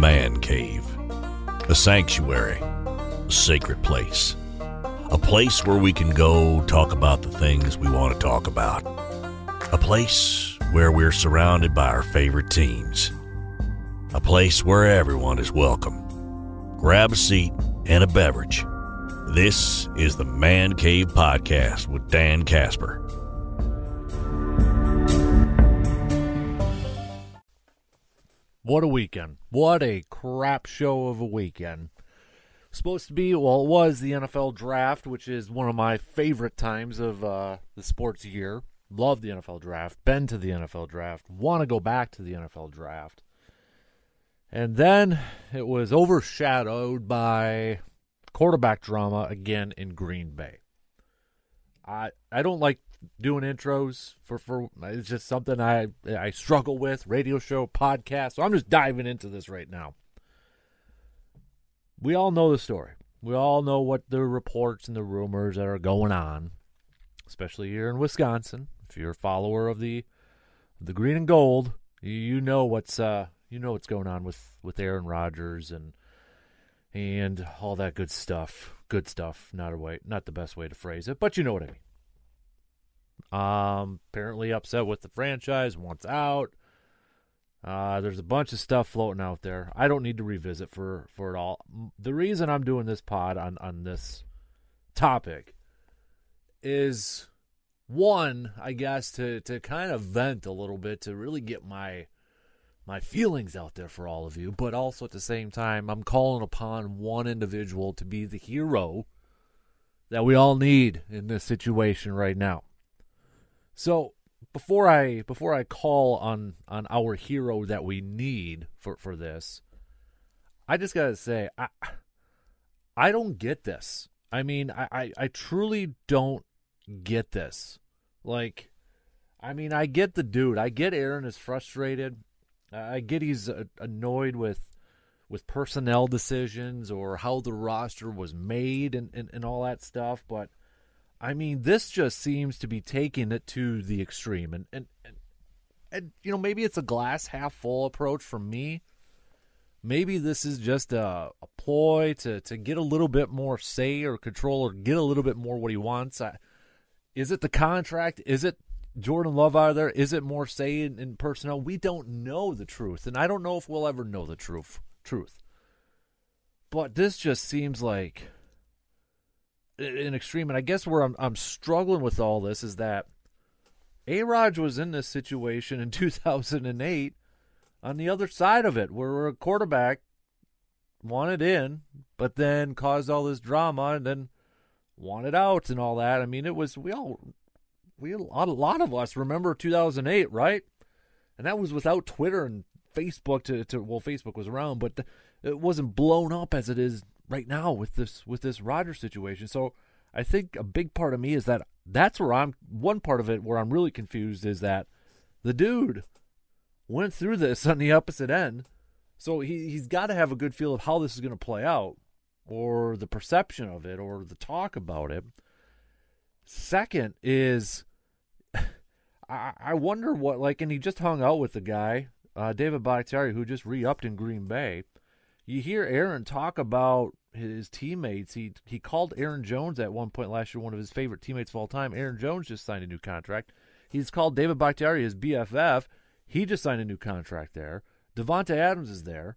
man cave, a sanctuary, a sacred place, a place where we can go talk about the things we want to talk about, a place where we're surrounded by our favorite teams, a place where everyone is welcome. Grab a seat and a beverage. This is the Man Cave Podcast with Dan Casper. What a weekend. What a crap show of a weekend. Supposed to be, well, it was the NFL draft, which is one of my favorite times of uh, the sports year. Love the NFL draft. Been to the NFL draft. Want to go back to the NFL draft. And then it was overshadowed by quarterback drama again in Green Bay. I I don't like doing intros for for it's just something I I struggle with radio show podcast. So I'm just diving into this right now. We all know the story. We all know what the reports and the rumors that are going on, especially here in Wisconsin. If you're a follower of the the green and gold, you know what's uh you know what's going on with with Aaron Rodgers and and all that good stuff. Good stuff. Not a way, not the best way to phrase it, but you know what I mean. Um, apparently upset with the franchise, wants out. Uh, there's a bunch of stuff floating out there. I don't need to revisit for for it all. The reason I'm doing this pod on on this topic is one, I guess, to to kind of vent a little bit, to really get my my feelings out there for all of you, but also at the same time, I'm calling upon one individual to be the hero that we all need in this situation right now. So before I before I call on on our hero that we need for for this, I just gotta say I I don't get this. I mean, I I, I truly don't get this. Like, I mean, I get the dude. I get Aaron is frustrated. I get he's uh, annoyed with with personnel decisions or how the roster was made and, and, and all that stuff, but I mean, this just seems to be taking it to the extreme, and and and, and you know maybe it's a glass half full approach from me. Maybe this is just a, a ploy to to get a little bit more say or control or get a little bit more what he wants. I, is it the contract? Is it Jordan Love out there? Is it more say in, in personnel? We don't know the truth, and I don't know if we'll ever know the truth. Truth, but this just seems like an extreme. And I guess where I'm I'm struggling with all this is that A. Rod was in this situation in 2008 on the other side of it, where a quarterback wanted in, but then caused all this drama and then wanted out and all that. I mean, it was we all we a lot, a lot of us remember 2008, right? And that was without Twitter and Facebook to, to well, Facebook was around, but the, it wasn't blown up as it is right now with this with this Rodgers situation. So I think a big part of me is that that's where I'm one part of it where I'm really confused is that the dude went through this on the opposite end. So he he's got to have a good feel of how this is going to play out or the perception of it or the talk about it. Second is I, I wonder what like and he just hung out with the guy uh, David Bakhtiari who just re-upped in Green Bay. You hear Aaron talk about his teammates. He he called Aaron Jones at one point last year one of his favorite teammates of all time. Aaron Jones just signed a new contract. He's called David Bakhtiari his BFF. He just signed a new contract there. Davante Adams is there.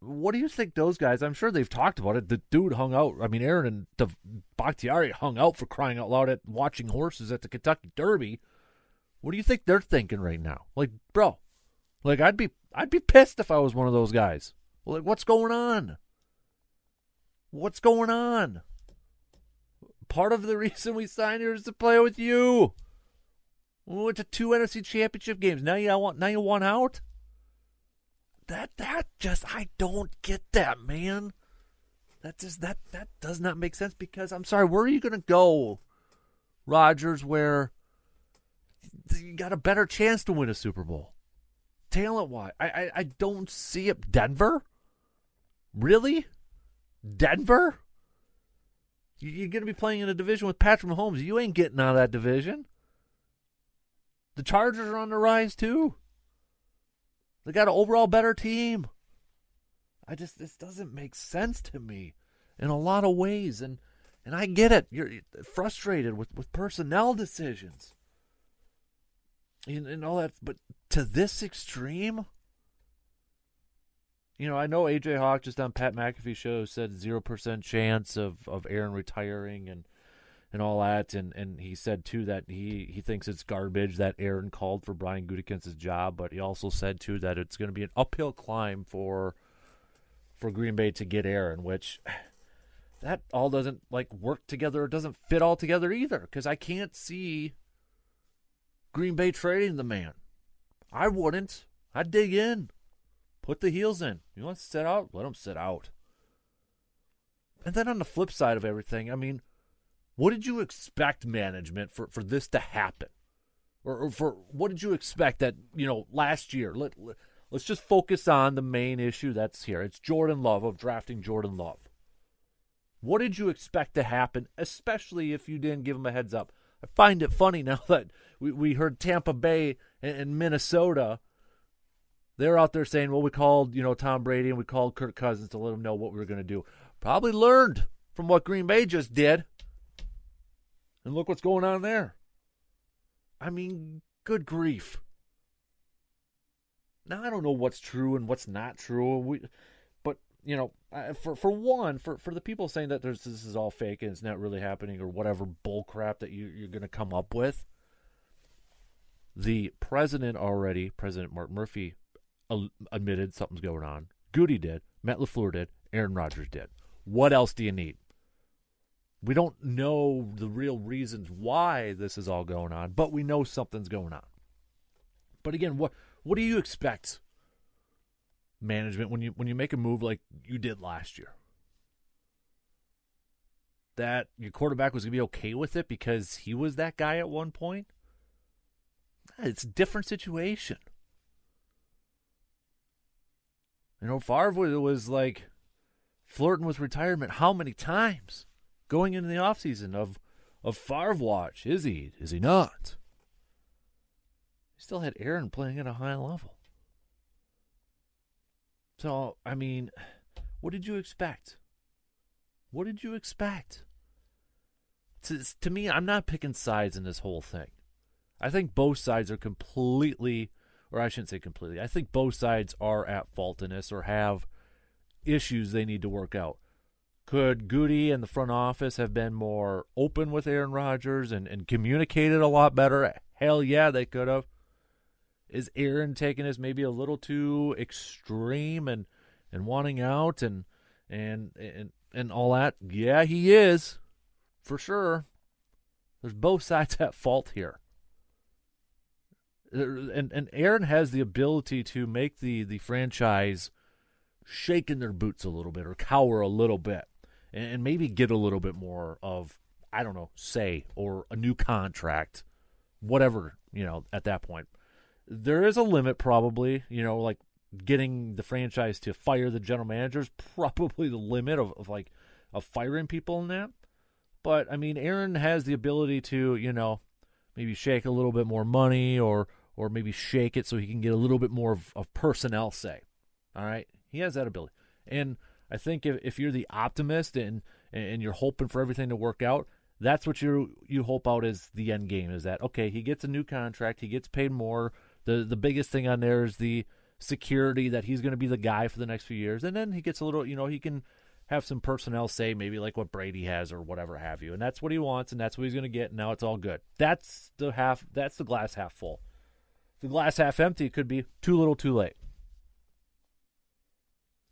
What do you think those guys? I'm sure they've talked about it. The dude hung out. I mean, Aaron and De- Bakhtiari hung out for crying out loud at watching horses at the Kentucky Derby. What do you think they're thinking right now? Like, bro, like I'd be I'd be pissed if I was one of those guys. Like, what's going on? What's going on? Part of the reason we signed here is to play with you. We went to two NFC championship games. Now you want now you want out? That that just I don't get that, man. That just that that does not make sense because I'm sorry, where are you gonna go, Rodgers? where you got a better chance to win a Super Bowl? Talent wise. I, I I don't see it. Denver? Really? Denver? You're going to be playing in a division with Patrick Mahomes. You ain't getting out of that division. The Chargers are on the rise, too. They got an overall better team. I just this doesn't make sense to me in a lot of ways, and and I get it. You're frustrated with with personnel decisions and, and all that, but to this extreme. You know, I know AJ Hawk just on Pat McAfee show said zero percent chance of, of Aaron retiring and and all that, and, and he said too that he, he thinks it's garbage that Aaron called for Brian Gutekunst's job, but he also said too that it's going to be an uphill climb for for Green Bay to get Aaron, which that all doesn't like work together. It doesn't fit all together either because I can't see Green Bay trading the man. I wouldn't. I'd dig in, put the heels in. You want to sit out? Let them sit out. And then on the flip side of everything, I mean, what did you expect, management, for, for this to happen? Or, or for what did you expect that, you know, last year? Let, let, let's just focus on the main issue that's here. It's Jordan Love of drafting Jordan Love. What did you expect to happen, especially if you didn't give him a heads up? I find it funny now that we, we heard Tampa Bay and, and Minnesota. They're out there saying, well, we called, you know, Tom Brady and we called Kirk Cousins to let them know what we were going to do. Probably learned from what Green Bay just did. And look what's going on there. I mean, good grief. Now I don't know what's true and what's not true. We, but you know, for for one, for for the people saying that this is all fake and it's not really happening or whatever bull crap that you you're going to come up with. The president already, President Mark Murphy, admitted something's going on. Goody did. Matt LaFleur did. Aaron Rodgers did. What else do you need? We don't know the real reasons why this is all going on, but we know something's going on. But again, what what do you expect management when you when you make a move like you did last year? That your quarterback was going to be okay with it because he was that guy at one point? It's a different situation. You know, Favre was like flirting with retirement how many times? going into the offseason of of Favre watch. Is he? Is he not? He still had Aaron playing at a high level. So, I mean, what did you expect? What did you expect? To, to me, I'm not picking sides in this whole thing. I think both sides are completely, or I shouldn't say completely, I think both sides are at fault in this or have issues they need to work out. Could Goody and the front office have been more open with Aaron Rodgers and, and communicated a lot better? Hell yeah, they could have. Is Aaron taking this maybe a little too extreme and and wanting out and and and and all that? Yeah, he is. For sure. There's both sides at fault here. And and Aaron has the ability to make the the franchise shake in their boots a little bit or cower a little bit and maybe get a little bit more of I don't know, say or a new contract, whatever, you know, at that point. There is a limit probably, you know, like getting the franchise to fire the general manager is probably the limit of, of like of firing people in that. But I mean Aaron has the ability to, you know, maybe shake a little bit more money or or maybe shake it so he can get a little bit more of, of personnel say. All right. He has that ability. And I think if, if you're the optimist and and you're hoping for everything to work out, that's what you you hope out is the end game. Is that okay? He gets a new contract, he gets paid more. the The biggest thing on there is the security that he's going to be the guy for the next few years, and then he gets a little, you know, he can have some personnel say maybe like what Brady has or whatever have you, and that's what he wants, and that's what he's going to get. And now it's all good. That's the half. That's the glass half full. The glass half empty could be too little, too late.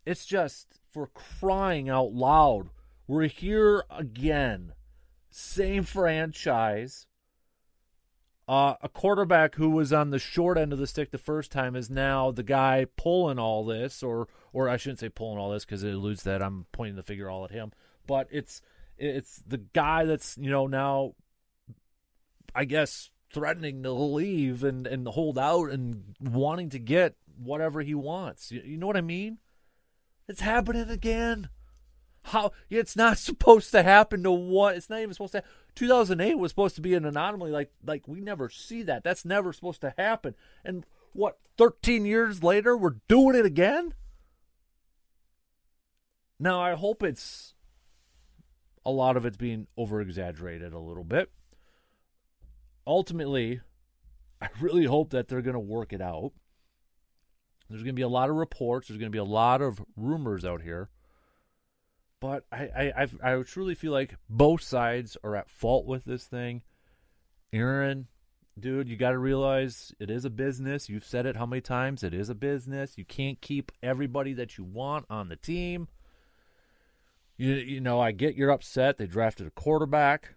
It's just for crying out loud. We're here again. Same franchise. Uh, a quarterback who was on the short end of the stick the first time is now the guy pulling all this, or or I shouldn't say pulling all this because it alludes that I'm pointing the figure all at him. But it's it's the guy that's you know now, I guess threatening to leave and and hold out and wanting to get whatever he wants. You, you know what I mean? It's happening again. How it's not supposed to happen to what it's not even supposed to 2008 was supposed to be an anomaly like like we never see that. That's never supposed to happen. And what 13 years later we're doing it again? Now, I hope it's a lot of it's being over exaggerated a little bit. Ultimately, I really hope that they're going to work it out. There's going to be a lot of reports. There's going to be a lot of rumors out here. But I, I, I, I truly feel like both sides are at fault with this thing. Aaron, dude, you got to realize it is a business. You've said it how many times? It is a business. You can't keep everybody that you want on the team. You, you know, I get you're upset. They drafted a quarterback.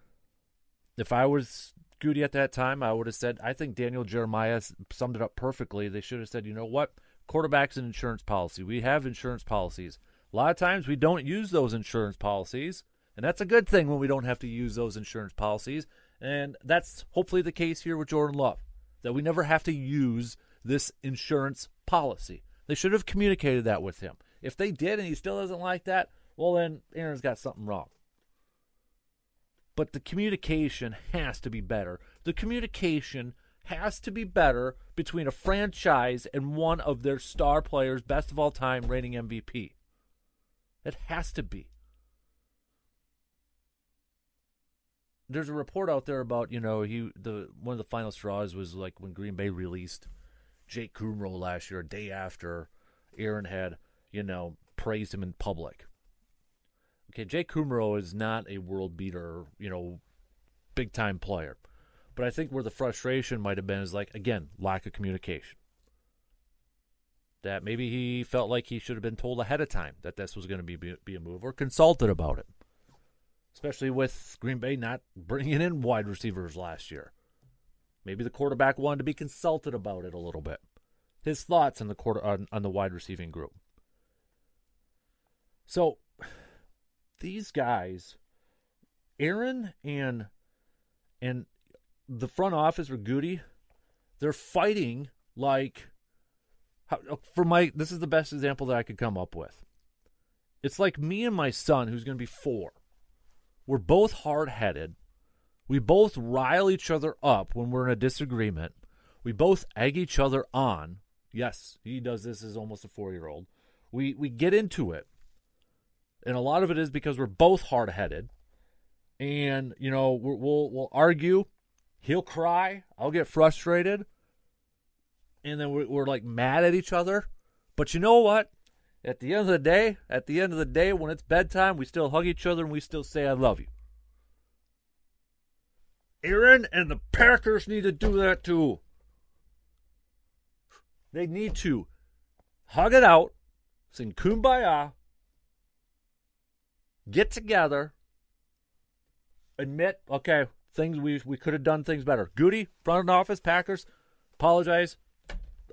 If I was Goody at that time, I would have said, I think Daniel Jeremiah summed it up perfectly. They should have said, you know what? Quarterback's an insurance policy. We have insurance policies. A lot of times we don't use those insurance policies, and that's a good thing when we don't have to use those insurance policies. And that's hopefully the case here with Jordan Love, that we never have to use this insurance policy. They should have communicated that with him. If they did and he still doesn't like that, well, then Aaron's got something wrong. But the communication has to be better. The communication has to be better between a franchise and one of their star players, best of all time, reigning MVP. It has to be. There's a report out there about you know he the one of the final straws was like when Green Bay released Jake Kumerow last year, a day after Aaron had you know praised him in public. Okay, Jake Kumerow is not a world beater, you know, big time player. But I think where the frustration might have been is like, again, lack of communication. That maybe he felt like he should have been told ahead of time that this was going to be, be a move or consulted about it. Especially with Green Bay not bringing in wide receivers last year. Maybe the quarterback wanted to be consulted about it a little bit. His thoughts on the quarter on, on the wide receiving group. So these guys, Aaron and and the front office or Goody, they're fighting like oh, for my this is the best example that I could come up with. It's like me and my son who's going to be 4. We're both hard-headed. We both rile each other up when we're in a disagreement. We both egg each other on. Yes, he does this as almost a 4-year-old. We we get into it. And a lot of it is because we're both hard-headed. And, you know, we will we'll argue He'll cry. I'll get frustrated. And then we're, we're like mad at each other. But you know what? At the end of the day, at the end of the day, when it's bedtime, we still hug each other and we still say, I love you. Aaron and the Packers need to do that too. They need to hug it out, sing kumbaya, get together, admit, okay, things we we could have done things better. Goody, front office, Packers, apologize,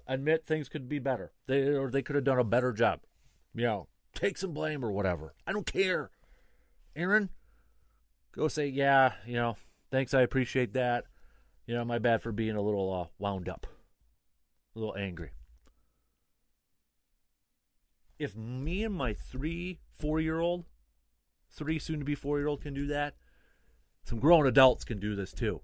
admit things could be better. They or they could have done a better job. You know, take some blame or whatever. I don't care. Aaron, go say yeah. You know, thanks. I appreciate that. You know, my bad for being a little uh, wound up, a little angry. If me and my three, four year old, three soon to be four year old can do that, some grown adults can do this too.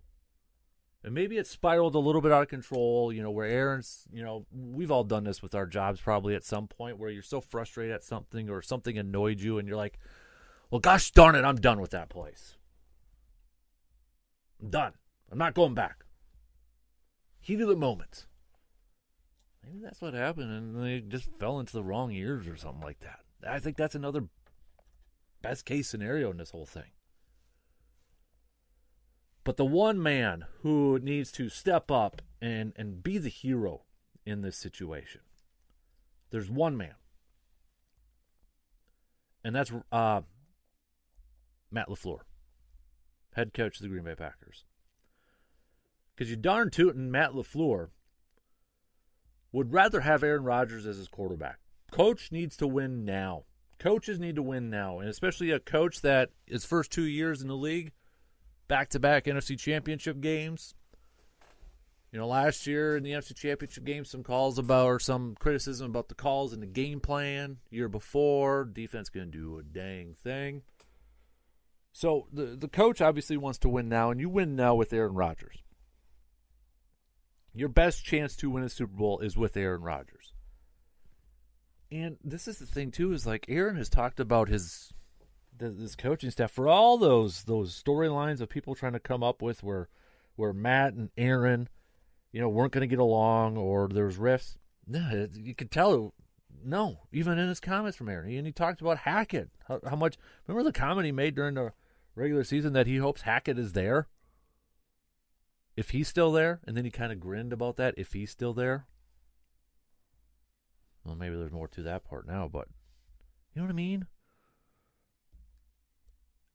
And maybe it spiraled a little bit out of control, you know, where Aaron's, you know, we've all done this with our jobs probably at some point where you're so frustrated at something or something annoyed you and you're like, well, gosh darn it, I'm done with that place. I'm done. I'm not going back. Heat of the moment. Maybe that's what happened and they just fell into the wrong ears or something like that. I think that's another best case scenario in this whole thing. But the one man who needs to step up and, and be the hero in this situation, there's one man. And that's uh, Matt LaFleur, head coach of the Green Bay Packers. Because you darn tootin' Matt LaFleur would rather have Aaron Rodgers as his quarterback. Coach needs to win now. Coaches need to win now. And especially a coach that his first two years in the league – back to back NFC championship games. You know, last year in the NFC championship game, some calls about or some criticism about the calls and the game plan. Year before, defense to do a dang thing. So the the coach obviously wants to win now, and you win now with Aaron Rodgers. Your best chance to win a Super Bowl is with Aaron Rodgers. And this is the thing too is like Aaron has talked about his this coaching staff for all those those storylines of people trying to come up with where where Matt and Aaron, you know, weren't going to get along or there was rifts. No, you could tell. No, even in his comments from Aaron, and he talked about Hackett. How, how much? Remember the comment he made during the regular season that he hopes Hackett is there. If he's still there, and then he kind of grinned about that. If he's still there, well, maybe there's more to that part now, but you know what I mean?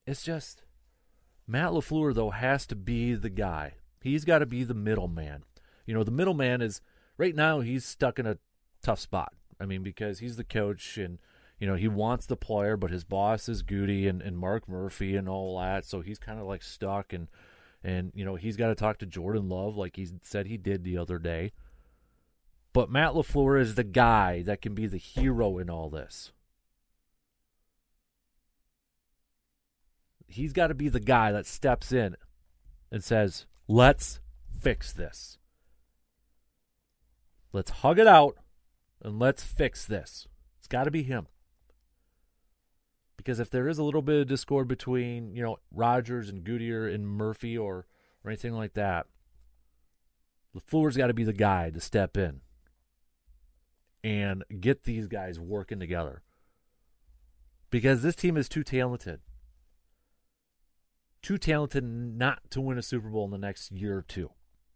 It's just Matt LaFleur though has to be the guy. He's got to be the middleman. You know, the middleman is right now he's stuck in a tough spot. I mean, because he's the coach and you know, he wants the player, but his boss is Goody and, and Mark Murphy and all that, so he's kind of like stuck and and you know, he's got to talk to Jordan Love like he said he did the other day. But Matt LaFleur is the guy that can be the hero in all this. He's got to be the guy that steps in and says, let's fix this. Let's hug it out and let's fix this. It's got to be him. Because if there is a little bit of discord between, you know, Rodgers and Goodyear and Murphy or, or anything like that, LaFleur's got to be the guy to step in and get these guys working together. Because this team is too talented. Too talented not to win a Super Bowl in the next year or two,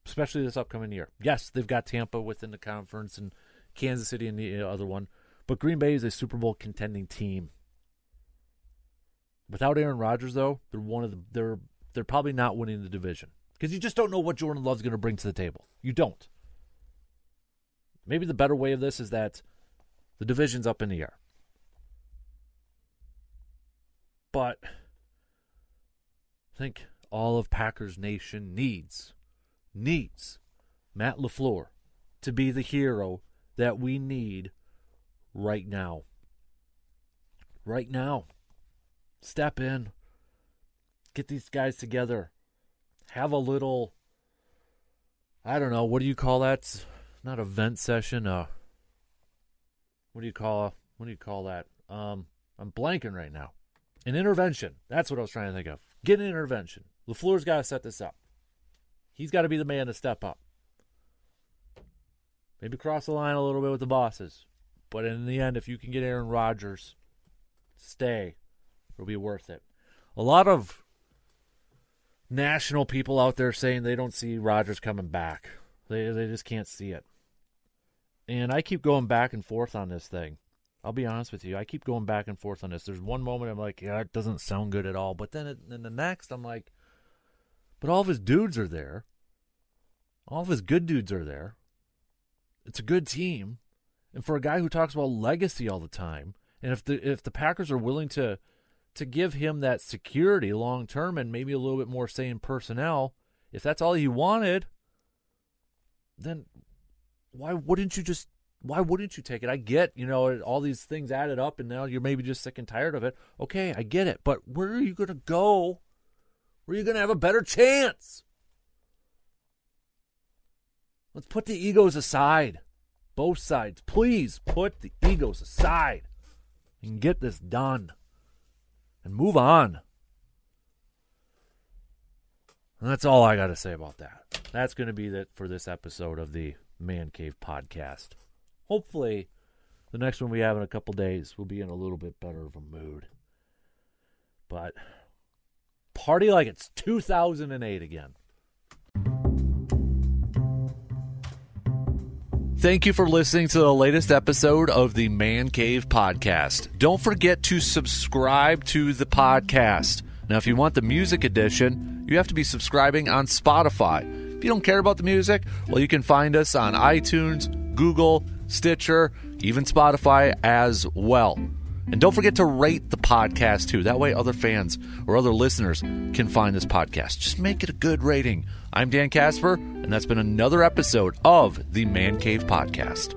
especially this upcoming year. Yes, they've got Tampa within the conference and Kansas City in the other one, but Green Bay is a Super Bowl contending team. Without Aaron Rodgers, though, they're one of the they're they're probably not winning the division because you just don't know what Jordan Love's going to bring to the table. You don't. Maybe the better way of this is that the division's up in the air. But I think all of Packers Nation needs needs Matt LaFleur to be the hero that we need right now. Right now. Step in. Get these guys together. Have a little I don't know, what do you call that? Not a vent session. Uh, what do you call what do you call that? Um, I'm blanking right now. An intervention. That's what I was trying to think of. Get an intervention. Lafleur's got to set this up. He's got to be the man to step up. Maybe cross the line a little bit with the bosses, but in the end, if you can get Aaron Rodgers, stay. It'll be worth it. A lot of national people out there saying they don't see Rodgers coming back. They they just can't see it. And I keep going back and forth on this thing. I'll be honest with you. I keep going back and forth on this. There's one moment I'm like, yeah, it doesn't sound good at all. But then it, then the next, I'm like, but all of his dudes are there. All of his good dudes are there. It's a good team. And for a guy who talks about legacy all the time, and if the if the Packers are willing to to give him that security long term and maybe a little bit more say in personnel, if that's all he wanted, then why wouldn't you just why wouldn't you take it? I get, you know, all these things added up and now you're maybe just sick and tired of it. Okay, I get it. But where are you going to go? Where are you going to have a better chance? Let's put the egos aside. Both sides. Please put the egos aside and get this done and move on. And that's all I got to say about that. That's going to be it for this episode of the Man Cave podcast. Hopefully, the next one we have in a couple days, we'll be in a little bit better of a mood. But party like it's 2008 again. Thank you for listening to the latest episode of the Man Cave podcast. Don't forget to subscribe to the podcast. Now, if you want the music edition, you have to be subscribing on Spotify you don't care about the music, well, you can find us on iTunes, Google, Stitcher, even Spotify as well. And don't forget to rate the podcast too. That way, other fans or other listeners can find this podcast. Just make it a good rating. I'm Dan Casper, and that's been another episode of the Man Cave Podcast.